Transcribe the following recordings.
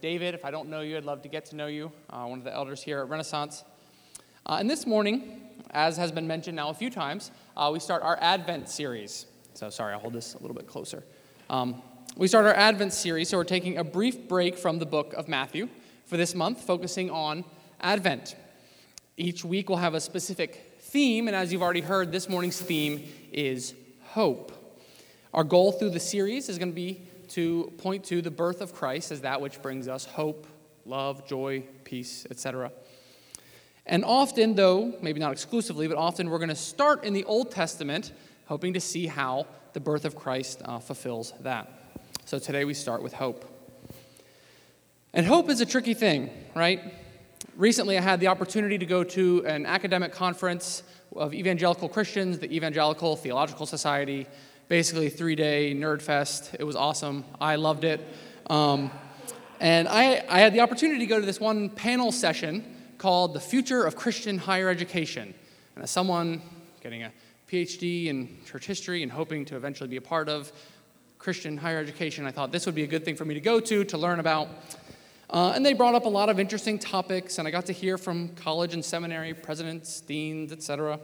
David. If I don't know you, I'd love to get to know you. Uh, one of the elders here at Renaissance. Uh, and this morning, as has been mentioned now a few times, uh, we start our Advent series. So, sorry, I'll hold this a little bit closer. Um, we start our Advent series, so we're taking a brief break from the book of Matthew for this month, focusing on Advent. Each week we'll have a specific theme, and as you've already heard, this morning's theme is hope. Our goal through the series is going to be to point to the birth of Christ as that which brings us hope, love, joy, peace, etc. And often, though, maybe not exclusively, but often we're going to start in the Old Testament, hoping to see how the birth of Christ uh, fulfills that. So today we start with hope. And hope is a tricky thing, right? Recently, I had the opportunity to go to an academic conference of evangelical Christians, the Evangelical Theological Society, basically three day nerd fest. It was awesome. I loved it. Um, and I, I had the opportunity to go to this one panel session called The Future of Christian Higher Education. And as someone getting a PhD in church history and hoping to eventually be a part of Christian higher education, I thought this would be a good thing for me to go to to learn about. Uh, and they brought up a lot of interesting topics, and I got to hear from college and seminary presidents, deans, etc.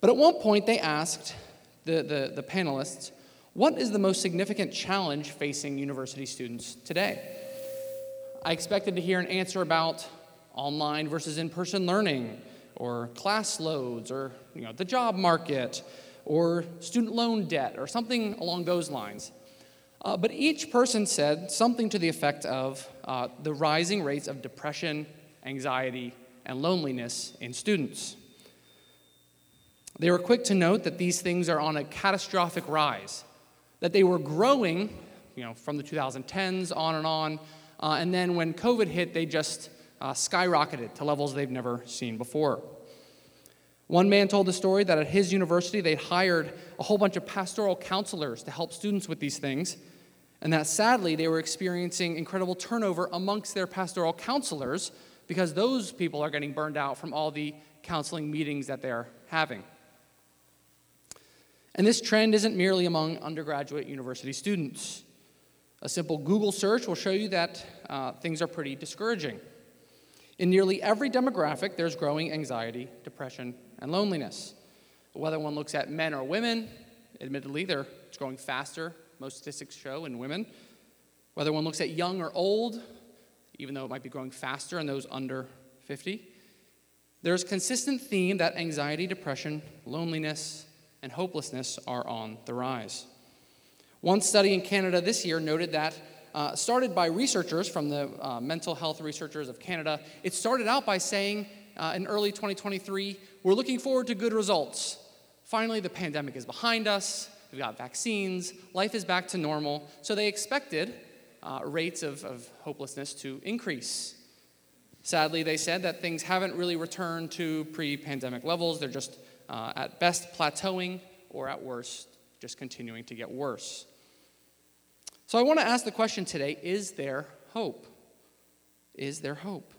But at one point, they asked the, the, the panelists, what is the most significant challenge facing university students today? I expected to hear an answer about online versus in person learning, or class loads, or you know, the job market, or student loan debt, or something along those lines. Uh, but each person said something to the effect of uh, the rising rates of depression, anxiety, and loneliness in students. They were quick to note that these things are on a catastrophic rise, that they were growing, you know, from the 2010s on and on, uh, and then when COVID hit, they just uh, skyrocketed to levels they've never seen before. One man told the story that at his university they hired a whole bunch of pastoral counselors to help students with these things, and that sadly they were experiencing incredible turnover amongst their pastoral counselors because those people are getting burned out from all the counseling meetings that they're having. And this trend isn't merely among undergraduate university students. A simple Google search will show you that uh, things are pretty discouraging. In nearly every demographic, there's growing anxiety, depression, and loneliness. Whether one looks at men or women, admittedly, they're it's growing faster, most statistics show, in women. Whether one looks at young or old, even though it might be growing faster in those under 50, there's consistent theme that anxiety, depression, loneliness, and hopelessness are on the rise. One study in Canada this year noted that, uh, started by researchers from the uh, mental health researchers of Canada, it started out by saying uh, in early 2023, we're looking forward to good results. Finally, the pandemic is behind us, we've got vaccines, life is back to normal. So they expected uh, rates of, of hopelessness to increase. Sadly, they said that things haven't really returned to pre pandemic levels. They're just uh, at best plateauing, or at worst, just continuing to get worse. So I want to ask the question today is there hope? Is there hope?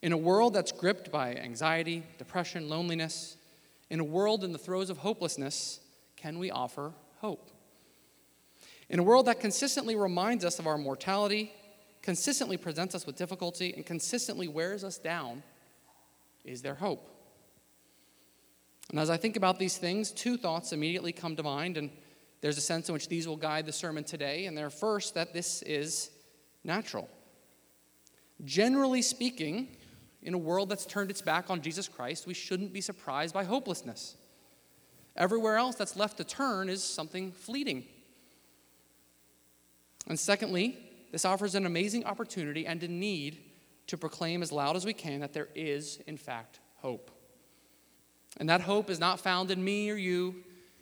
In a world that's gripped by anxiety, depression, loneliness, in a world in the throes of hopelessness, can we offer hope? In a world that consistently reminds us of our mortality, consistently presents us with difficulty, and consistently wears us down, is there hope? And as I think about these things, two thoughts immediately come to mind, and there's a sense in which these will guide the sermon today. And they're first, that this is natural. Generally speaking, in a world that's turned its back on Jesus Christ, we shouldn't be surprised by hopelessness. Everywhere else that's left to turn is something fleeting. And secondly, this offers an amazing opportunity and a need to proclaim as loud as we can that there is, in fact, hope. And that hope is not found in me or you.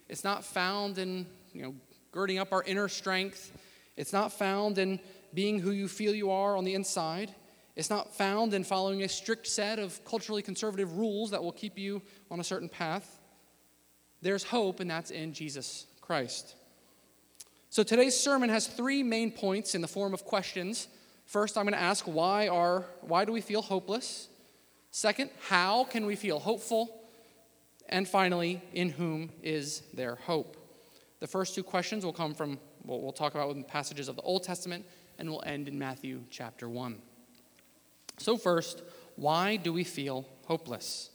It's not found in, you know, girding up our inner strength. It's not found in being who you feel you are on the inside. It's not found in following a strict set of culturally conservative rules that will keep you on a certain path. There's hope, and that's in Jesus Christ. So today's sermon has three main points in the form of questions. First, I'm going to ask why are why do we feel hopeless? Second, how can we feel hopeful? And finally, in whom is there hope? The first two questions will come from what we'll talk about in the passages of the Old Testament, and we'll end in Matthew chapter 1. So, first, why do we feel hopeless?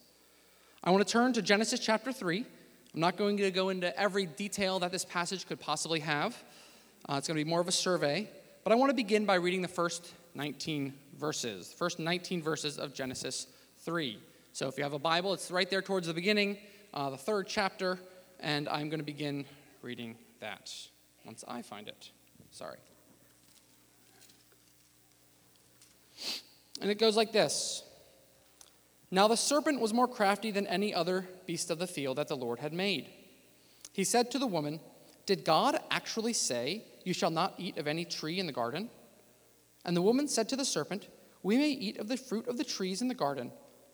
I want to turn to Genesis chapter 3. I'm not going to go into every detail that this passage could possibly have. Uh, it's going to be more of a survey. But I want to begin by reading the first 19 verses, the first 19 verses of Genesis 3. So if you have a Bible, it's right there towards the beginning, uh, the third chapter, and I'm going to begin reading that once I find it. Sorry. And it goes like this Now the serpent was more crafty than any other beast of the field that the Lord had made. He said to the woman, Did God actually say, You shall not eat of any tree in the garden? And the woman said to the serpent, We may eat of the fruit of the trees in the garden.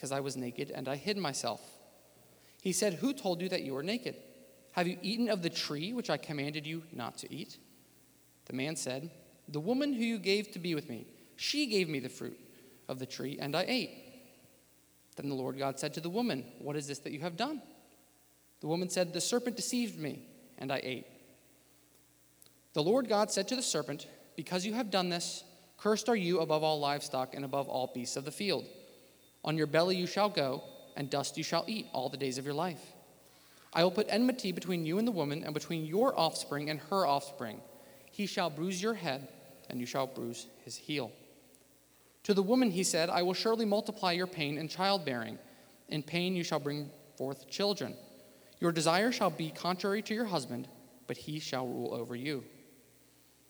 because I was naked and I hid myself. He said, Who told you that you were naked? Have you eaten of the tree which I commanded you not to eat? The man said, The woman who you gave to be with me, she gave me the fruit of the tree, and I ate. Then the Lord God said to the woman, What is this that you have done? The woman said, The serpent deceived me, and I ate. The Lord God said to the serpent, Because you have done this, cursed are you above all livestock and above all beasts of the field. On your belly you shall go, and dust you shall eat all the days of your life. I will put enmity between you and the woman, and between your offspring and her offspring. He shall bruise your head, and you shall bruise his heel. To the woman he said, I will surely multiply your pain in childbearing. In pain you shall bring forth children. Your desire shall be contrary to your husband, but he shall rule over you.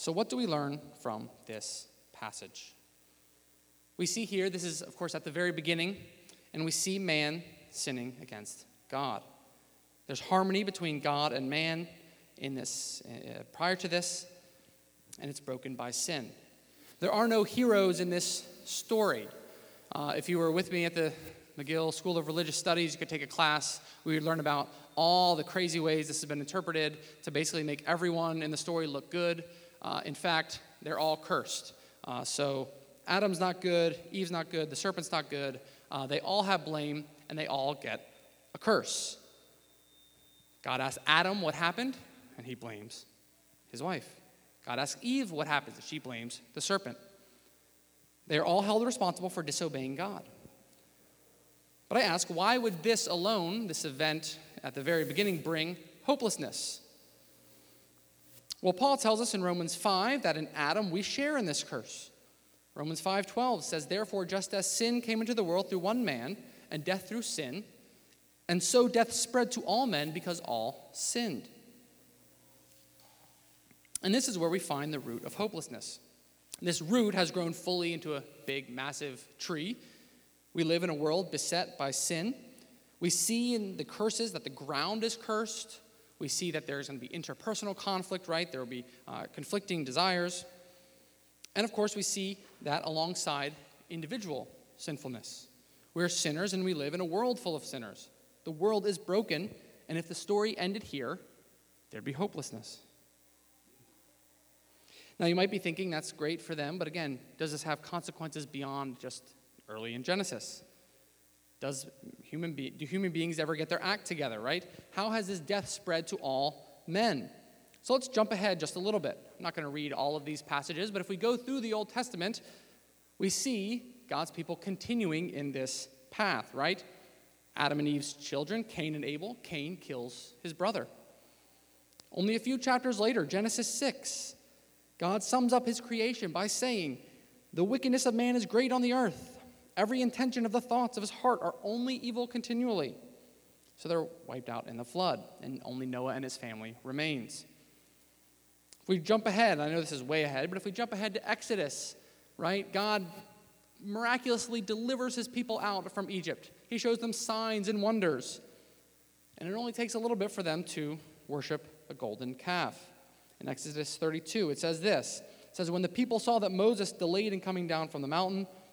So, what do we learn from this passage? We see here, this is, of course, at the very beginning, and we see man sinning against God. There's harmony between God and man in this, uh, prior to this, and it's broken by sin. There are no heroes in this story. Uh, if you were with me at the McGill School of Religious Studies, you could take a class. We would learn about all the crazy ways this has been interpreted to basically make everyone in the story look good. Uh, in fact, they're all cursed. Uh, so Adam's not good, Eve's not good, the serpent's not good. Uh, they all have blame, and they all get a curse. God asks Adam what happened, and he blames his wife. God asks Eve what happens, and she blames the serpent. They are all held responsible for disobeying God. But I ask, why would this alone, this event at the very beginning, bring hopelessness? Well, Paul tells us in Romans 5 that in Adam we share in this curse. Romans 5:12 says, "Therefore just as sin came into the world through one man, and death through sin, and so death spread to all men because all sinned." And this is where we find the root of hopelessness. This root has grown fully into a big, massive tree, We live in a world beset by sin. We see in the curses that the ground is cursed. We see that there's going to be interpersonal conflict, right? There will be uh, conflicting desires. And of course, we see that alongside individual sinfulness. We're sinners and we live in a world full of sinners. The world is broken, and if the story ended here, there'd be hopelessness. Now, you might be thinking that's great for them, but again, does this have consequences beyond just early in Genesis? Does human be- do human beings ever get their act together, right? How has this death spread to all men? So let's jump ahead just a little bit. I'm not going to read all of these passages, but if we go through the Old Testament, we see God's people continuing in this path, right? Adam and Eve's children, Cain and Abel, Cain kills his brother. Only a few chapters later, Genesis 6, God sums up his creation by saying, The wickedness of man is great on the earth. Every intention of the thoughts of his heart are only evil continually. So they're wiped out in the flood, and only Noah and his family remains. If we jump ahead, I know this is way ahead, but if we jump ahead to Exodus, right? God miraculously delivers his people out from Egypt. He shows them signs and wonders. And it only takes a little bit for them to worship a golden calf. In Exodus 32, it says this It says, When the people saw that Moses delayed in coming down from the mountain,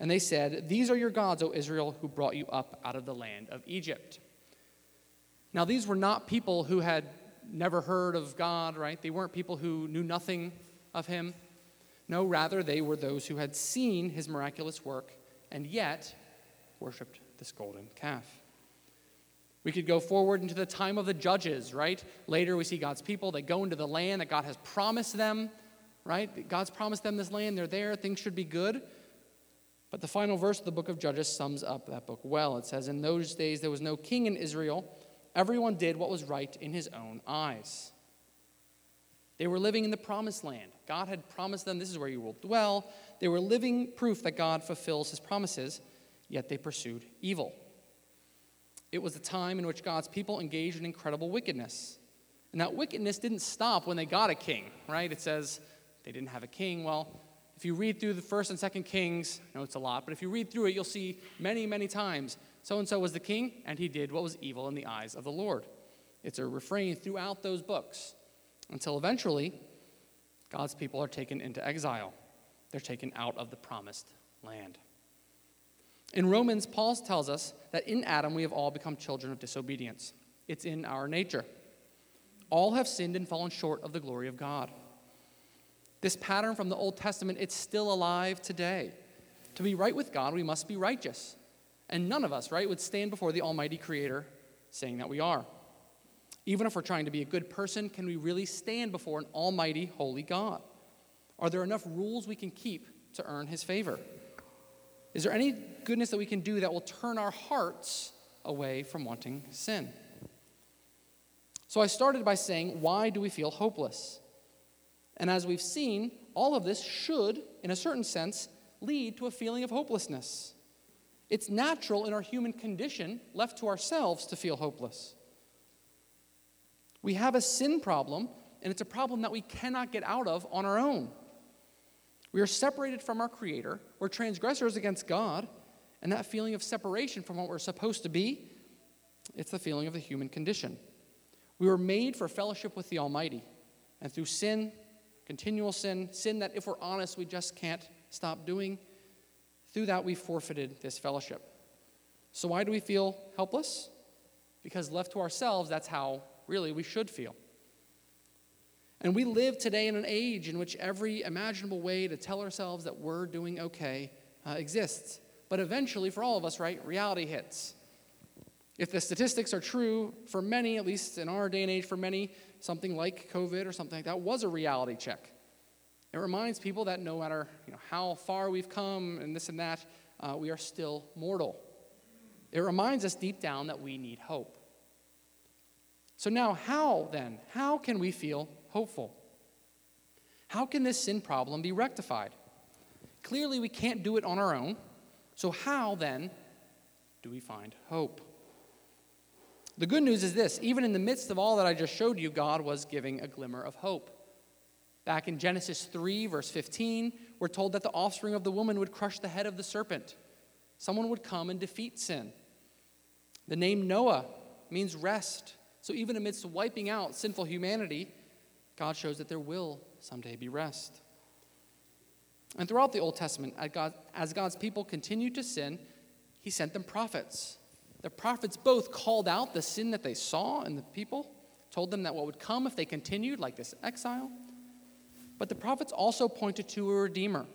And they said, These are your gods, O Israel, who brought you up out of the land of Egypt. Now, these were not people who had never heard of God, right? They weren't people who knew nothing of Him. No, rather, they were those who had seen His miraculous work and yet worshiped this golden calf. We could go forward into the time of the judges, right? Later, we see God's people. They go into the land that God has promised them, right? God's promised them this land. They're there. Things should be good. But the final verse of the book of Judges sums up that book well. It says, In those days there was no king in Israel. Everyone did what was right in his own eyes. They were living in the promised land. God had promised them, This is where you will dwell. They were living proof that God fulfills his promises, yet they pursued evil. It was a time in which God's people engaged in incredible wickedness. And that wickedness didn't stop when they got a king, right? It says they didn't have a king. Well, if you read through the first and second Kings, I know it's a lot, but if you read through it, you'll see many, many times so and so was the king, and he did what was evil in the eyes of the Lord. It's a refrain throughout those books until eventually God's people are taken into exile. They're taken out of the promised land. In Romans, Paul tells us that in Adam we have all become children of disobedience. It's in our nature. All have sinned and fallen short of the glory of God. This pattern from the Old Testament, it's still alive today. To be right with God, we must be righteous. And none of us, right, would stand before the Almighty Creator saying that we are. Even if we're trying to be a good person, can we really stand before an almighty, holy God? Are there enough rules we can keep to earn his favor? Is there any goodness that we can do that will turn our hearts away from wanting sin? So I started by saying, why do we feel hopeless? And as we've seen, all of this should, in a certain sense, lead to a feeling of hopelessness. It's natural in our human condition, left to ourselves, to feel hopeless. We have a sin problem, and it's a problem that we cannot get out of on our own. We are separated from our Creator, we're transgressors against God, and that feeling of separation from what we're supposed to be, it's the feeling of the human condition. We were made for fellowship with the Almighty, and through sin, continual sin, sin that if we're honest, we just can't stop doing, through that we forfeited this fellowship. So, why do we feel helpless? Because left to ourselves, that's how really we should feel. And we live today in an age in which every imaginable way to tell ourselves that we're doing okay uh, exists. But eventually, for all of us, right, reality hits. If the statistics are true, for many, at least in our day and age, for many, something like COVID or something like that was a reality check. It reminds people that no matter you know, how far we've come and this and that, uh, we are still mortal. It reminds us deep down that we need hope. So, now, how then? How can we feel hopeful? How can this sin problem be rectified? Clearly, we can't do it on our own. So, how then do we find hope? The good news is this even in the midst of all that I just showed you, God was giving a glimmer of hope. Back in Genesis 3, verse 15, we're told that the offspring of the woman would crush the head of the serpent. Someone would come and defeat sin. The name Noah means rest. So even amidst wiping out sinful humanity, God shows that there will someday be rest. And throughout the Old Testament, as God's people continued to sin, He sent them prophets. The prophets both called out the sin that they saw in the people, told them that what would come if they continued, like this exile. But the prophets also pointed to a redeemer.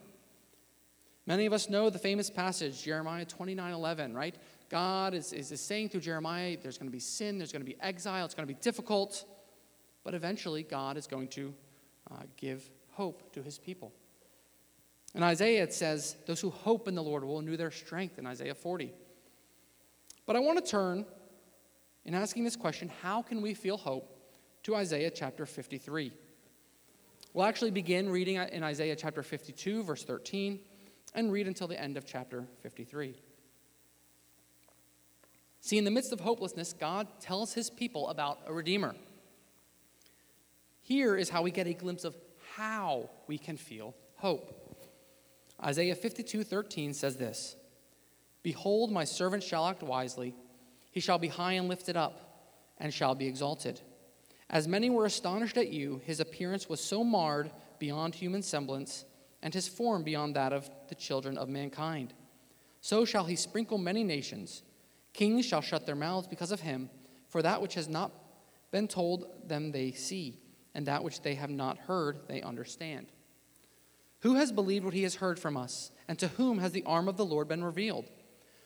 Many of us know the famous passage, Jeremiah 29 11, right? God is, is, is saying through Jeremiah, there's going to be sin, there's going to be exile, it's going to be difficult, but eventually God is going to uh, give hope to his people. In Isaiah, it says, Those who hope in the Lord will renew their strength in Isaiah 40. But I want to turn, in asking this question, how can we feel hope, to Isaiah chapter 53. We'll actually begin reading in Isaiah chapter 52, verse 13, and read until the end of chapter 53. See, in the midst of hopelessness, God tells his people about a Redeemer. Here is how we get a glimpse of how we can feel hope. Isaiah 52 13 says this Behold, my servant shall act wisely, he shall be high and lifted up, and shall be exalted. As many were astonished at you, his appearance was so marred beyond human semblance, and his form beyond that of the children of mankind. So shall he sprinkle many nations Kings shall shut their mouths because of him, for that which has not been told them they see, and that which they have not heard they understand. Who has believed what he has heard from us, and to whom has the arm of the Lord been revealed?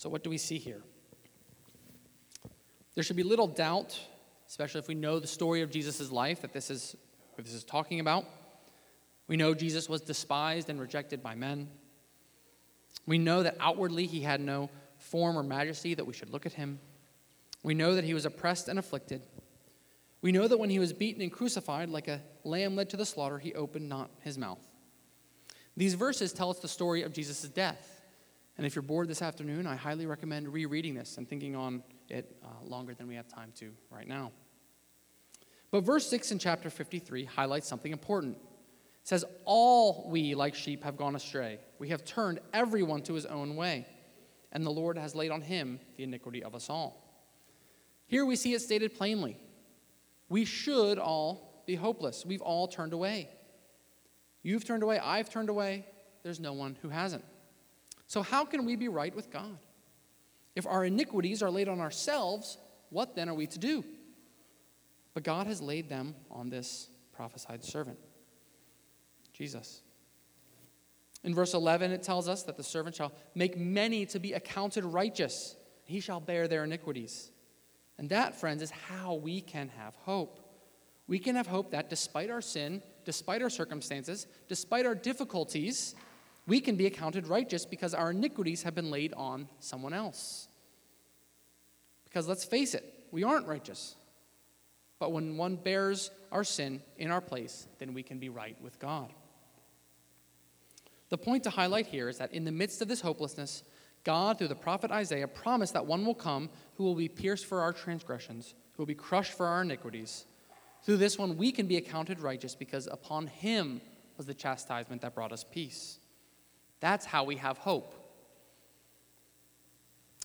So, what do we see here? There should be little doubt, especially if we know the story of Jesus' life, that this is what this is talking about. We know Jesus was despised and rejected by men. We know that outwardly he had no form or majesty that we should look at him. We know that he was oppressed and afflicted. We know that when he was beaten and crucified, like a lamb led to the slaughter, he opened not his mouth. These verses tell us the story of Jesus' death. And if you're bored this afternoon, I highly recommend rereading this and thinking on it uh, longer than we have time to right now. But verse 6 in chapter 53 highlights something important It says, All we like sheep have gone astray. We have turned everyone to his own way, and the Lord has laid on him the iniquity of us all. Here we see it stated plainly. We should all be hopeless. We've all turned away. You've turned away, I've turned away. There's no one who hasn't. So, how can we be right with God? If our iniquities are laid on ourselves, what then are we to do? But God has laid them on this prophesied servant, Jesus. In verse 11, it tells us that the servant shall make many to be accounted righteous. He shall bear their iniquities. And that, friends, is how we can have hope. We can have hope that despite our sin, despite our circumstances, despite our difficulties, we can be accounted righteous because our iniquities have been laid on someone else. Because let's face it, we aren't righteous. But when one bears our sin in our place, then we can be right with God. The point to highlight here is that in the midst of this hopelessness, God, through the prophet Isaiah, promised that one will come who will be pierced for our transgressions, who will be crushed for our iniquities. Through this one, we can be accounted righteous because upon him was the chastisement that brought us peace. That's how we have hope.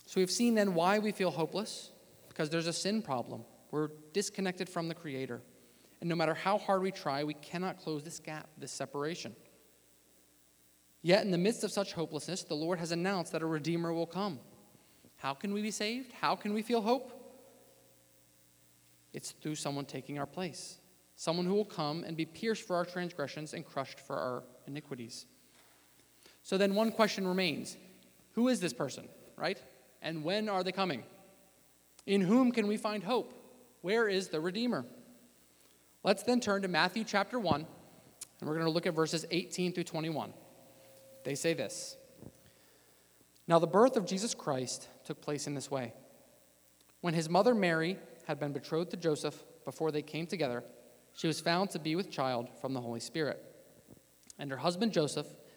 So we've seen then why we feel hopeless because there's a sin problem. We're disconnected from the Creator. And no matter how hard we try, we cannot close this gap, this separation. Yet, in the midst of such hopelessness, the Lord has announced that a Redeemer will come. How can we be saved? How can we feel hope? It's through someone taking our place, someone who will come and be pierced for our transgressions and crushed for our iniquities. So then, one question remains Who is this person, right? And when are they coming? In whom can we find hope? Where is the Redeemer? Let's then turn to Matthew chapter 1, and we're going to look at verses 18 through 21. They say this Now, the birth of Jesus Christ took place in this way. When his mother Mary had been betrothed to Joseph before they came together, she was found to be with child from the Holy Spirit. And her husband Joseph,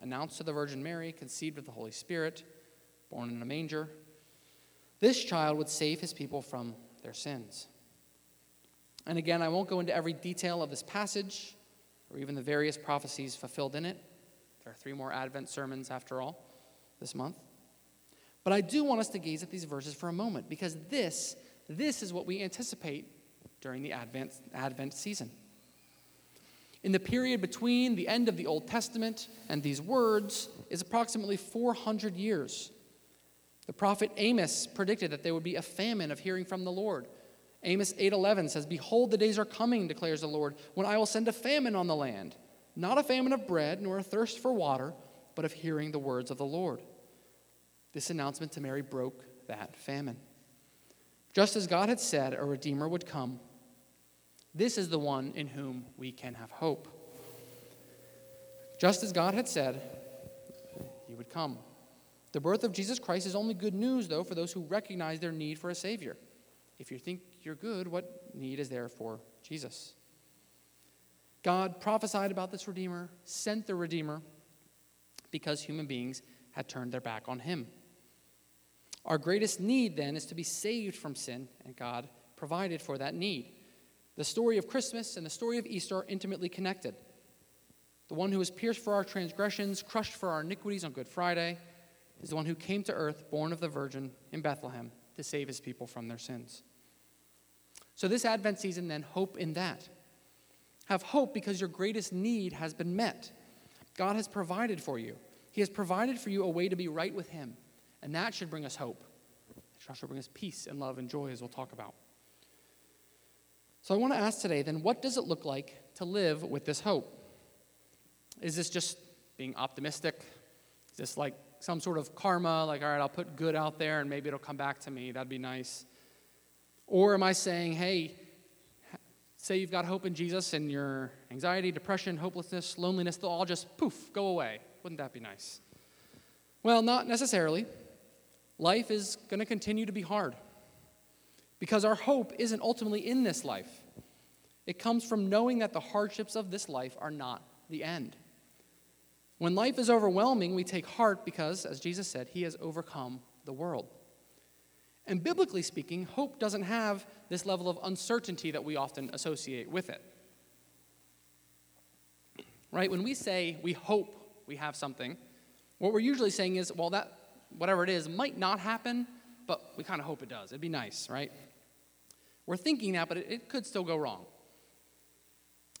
announced to the Virgin Mary, conceived of the Holy Spirit, born in a manger, this child would save his people from their sins. And again, I won't go into every detail of this passage or even the various prophecies fulfilled in it. There are three more Advent sermons, after all, this month. But I do want us to gaze at these verses for a moment because this, this is what we anticipate during the Advent, Advent season. In the period between the end of the Old Testament and these words is approximately 400 years. The prophet Amos predicted that there would be a famine of hearing from the Lord. Amos 8:11 says, "Behold, the days are coming, declares the Lord, when I will send a famine on the land, not a famine of bread nor a thirst for water, but of hearing the words of the Lord." This announcement to Mary broke that famine. Just as God had said a redeemer would come, this is the one in whom we can have hope. Just as God had said, he would come. The birth of Jesus Christ is only good news, though, for those who recognize their need for a Savior. If you think you're good, what need is there for Jesus? God prophesied about this Redeemer, sent the Redeemer, because human beings had turned their back on Him. Our greatest need, then, is to be saved from sin, and God provided for that need. The story of Christmas and the story of Easter are intimately connected. The one who was pierced for our transgressions, crushed for our iniquities on Good Friday, is the one who came to earth, born of the Virgin in Bethlehem, to save his people from their sins. So, this Advent season, then, hope in that. Have hope because your greatest need has been met. God has provided for you. He has provided for you a way to be right with Him. And that should bring us hope. It should bring us peace and love and joy, as we'll talk about. So I want to ask today then, what does it look like to live with this hope? Is this just being optimistic? Is this like some sort of karma, like, all right, I'll put good out there and maybe it'll come back to me? That'd be nice. Or am I saying, hey, say you've got hope in Jesus and your anxiety, depression, hopelessness, loneliness, they'll all just poof, go away? Wouldn't that be nice? Well, not necessarily. Life is going to continue to be hard. Because our hope isn't ultimately in this life, it comes from knowing that the hardships of this life are not the end. When life is overwhelming, we take heart because, as Jesus said, He has overcome the world. And biblically speaking, hope doesn't have this level of uncertainty that we often associate with it. Right? When we say we hope we have something, what we're usually saying is, well, that whatever it is might not happen, but we kind of hope it does. It'd be nice, right? We're thinking that, but it, it could still go wrong.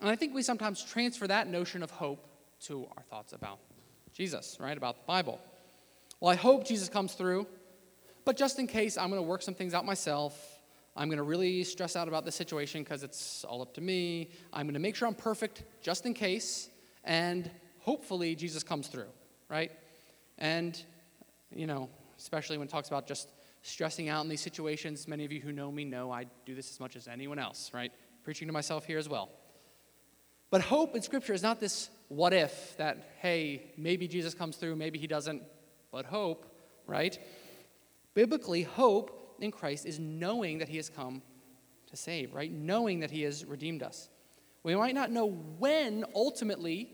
And I think we sometimes transfer that notion of hope to our thoughts about Jesus, right? About the Bible. Well, I hope Jesus comes through, but just in case, I'm going to work some things out myself. I'm going to really stress out about the situation because it's all up to me. I'm going to make sure I'm perfect just in case, and hopefully Jesus comes through, right? And, you know, especially when it talks about just stressing out in these situations, many of you who know me know I do this as much as anyone else, right? Preaching to myself here as well. But hope in Scripture is not this what if that, hey, maybe Jesus comes through, maybe he doesn't, but hope, right? Biblically, hope in Christ is knowing that he has come to save, right? Knowing that he has redeemed us. We might not know when ultimately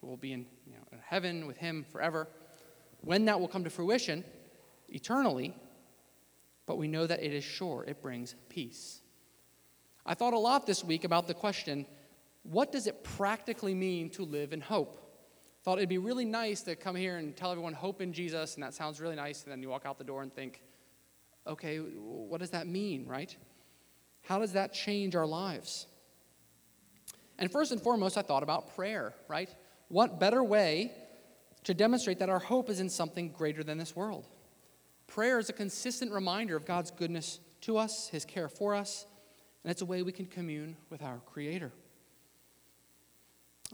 we'll be in, you know, in heaven with him forever, when that will come to fruition eternally, but we know that it is sure, it brings peace. I thought a lot this week about the question what does it practically mean to live in hope? Thought it'd be really nice to come here and tell everyone hope in Jesus, and that sounds really nice, and then you walk out the door and think, okay, what does that mean, right? How does that change our lives? And first and foremost, I thought about prayer, right? What better way to demonstrate that our hope is in something greater than this world? Prayer is a consistent reminder of God's goodness to us, His care for us, and it's a way we can commune with our Creator.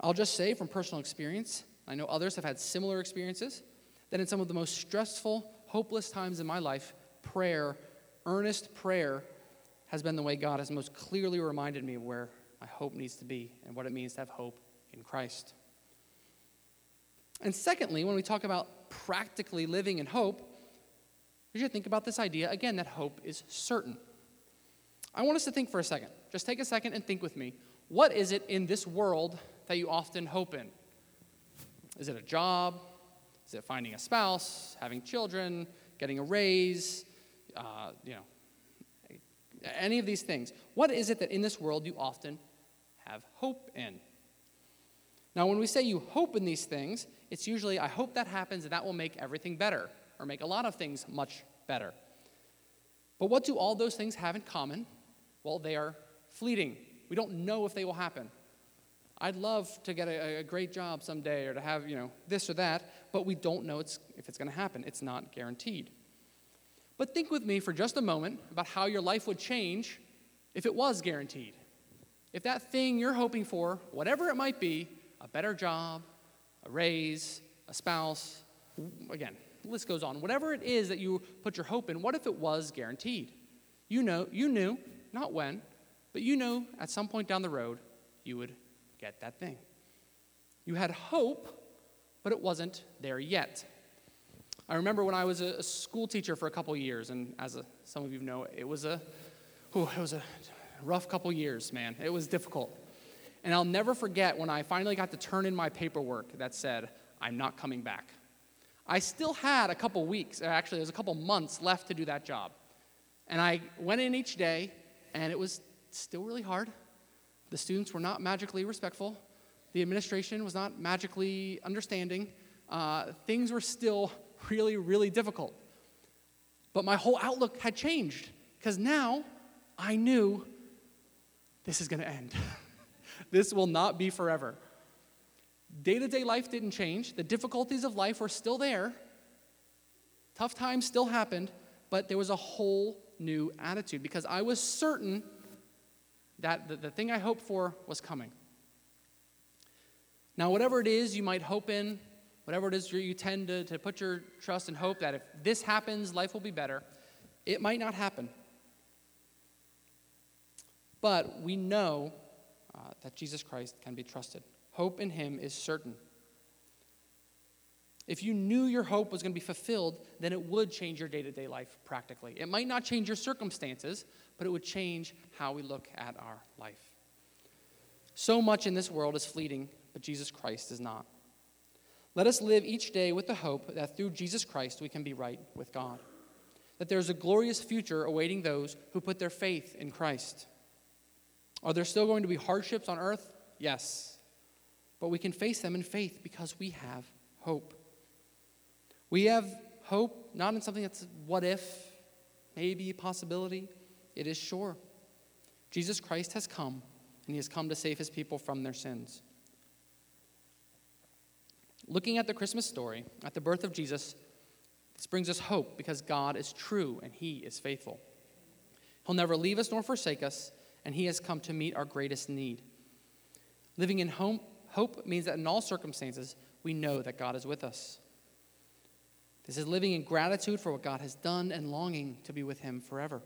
I'll just say from personal experience, I know others have had similar experiences, that in some of the most stressful, hopeless times in my life, prayer, earnest prayer, has been the way God has most clearly reminded me of where my hope needs to be and what it means to have hope in Christ. And secondly, when we talk about practically living in hope, we should think about this idea again that hope is certain. I want us to think for a second. Just take a second and think with me. What is it in this world that you often hope in? Is it a job? Is it finding a spouse, having children, getting a raise? Uh, you know, any of these things. What is it that in this world you often have hope in? Now, when we say you hope in these things, it's usually, I hope that happens and that will make everything better, or make a lot of things much better. But what do all those things have in common? Well, they are fleeting. We don't know if they will happen. I'd love to get a, a, great job someday or to have, you know, this or that, but we don't know it's, if it's going to happen. It's not guaranteed. But think with me for just a moment about how your life would change if it was guaranteed. If that thing you're hoping for, whatever it might be, a better job, a raise, a spouse, again, list goes on. Whatever it is that you put your hope in, what if it was guaranteed? You know, you knew, not when, but you knew at some point down the road you would get that thing. You had hope, but it wasn't there yet. I remember when I was a, school teacher for a couple years, and as a, some of you know, it was a, whew, it was a rough couple years, man. It was difficult. And I'll never forget when I finally got to turn in my paperwork that said, I'm not coming back. I still had a couple weeks, actually, there was a couple months left to do that job. And I went in each day, and it was still really hard. The students were not magically respectful. The administration was not magically understanding. Uh, things were still really, really difficult. But my whole outlook had changed because now I knew this is going to end. this will not be forever. Day to day life didn't change. The difficulties of life were still there. Tough times still happened, but there was a whole new attitude because I was certain that the, the thing I hoped for was coming. Now, whatever it is you might hope in, whatever it is you tend to, to put your trust and hope that if this happens, life will be better, it might not happen. But we know uh, that Jesus Christ can be trusted. Hope in him is certain. If you knew your hope was going to be fulfilled, then it would change your day to day life practically. It might not change your circumstances, but it would change how we look at our life. So much in this world is fleeting, but Jesus Christ is not. Let us live each day with the hope that through Jesus Christ we can be right with God, that there is a glorious future awaiting those who put their faith in Christ. Are there still going to be hardships on earth? Yes. But we can face them in faith because we have hope. We have hope not in something that's what if, maybe a possibility. It is sure. Jesus Christ has come, and he has come to save his people from their sins. Looking at the Christmas story, at the birth of Jesus, this brings us hope because God is true and he is faithful. He'll never leave us nor forsake us, and he has come to meet our greatest need. Living in hope means that in all circumstances, we know that God is with us. This is living in gratitude for what God has done and longing to be with Him forever.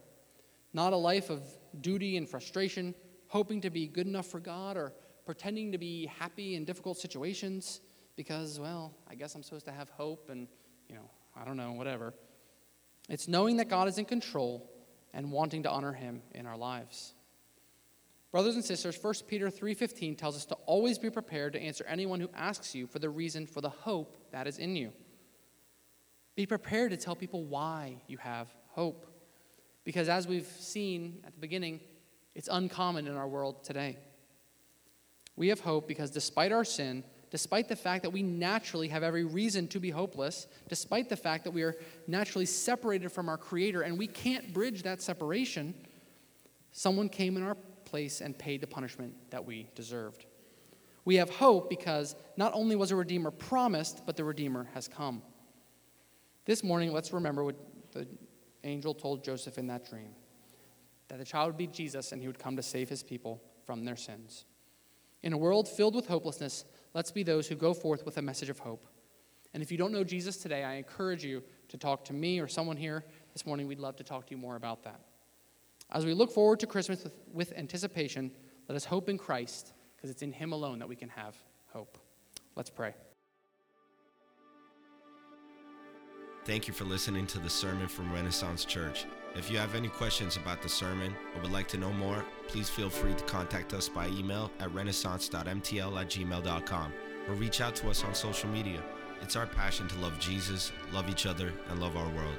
Not a life of duty and frustration, hoping to be good enough for God or pretending to be happy in difficult situations because, well, I guess I'm supposed to have hope and, you know, I don't know, whatever. It's knowing that God is in control and wanting to honor Him in our lives. Brothers and sisters, 1 Peter 3:15 tells us to always be prepared to answer anyone who asks you for the reason for the hope that is in you. Be prepared to tell people why you have hope. Because as we've seen at the beginning, it's uncommon in our world today. We have hope because despite our sin, despite the fact that we naturally have every reason to be hopeless, despite the fact that we are naturally separated from our Creator and we can't bridge that separation, someone came in our place and paid the punishment that we deserved. We have hope because not only was a Redeemer promised, but the Redeemer has come. This morning, let's remember what the angel told Joseph in that dream that the child would be Jesus and he would come to save his people from their sins. In a world filled with hopelessness, let's be those who go forth with a message of hope. And if you don't know Jesus today, I encourage you to talk to me or someone here this morning. We'd love to talk to you more about that. As we look forward to Christmas with, with anticipation, let us hope in Christ because it's in Him alone that we can have hope. Let's pray. Thank you for listening to the sermon from Renaissance Church. If you have any questions about the sermon or would like to know more, please feel free to contact us by email at renaissance.mtl at gmail.com or reach out to us on social media. It's our passion to love Jesus, love each other, and love our world.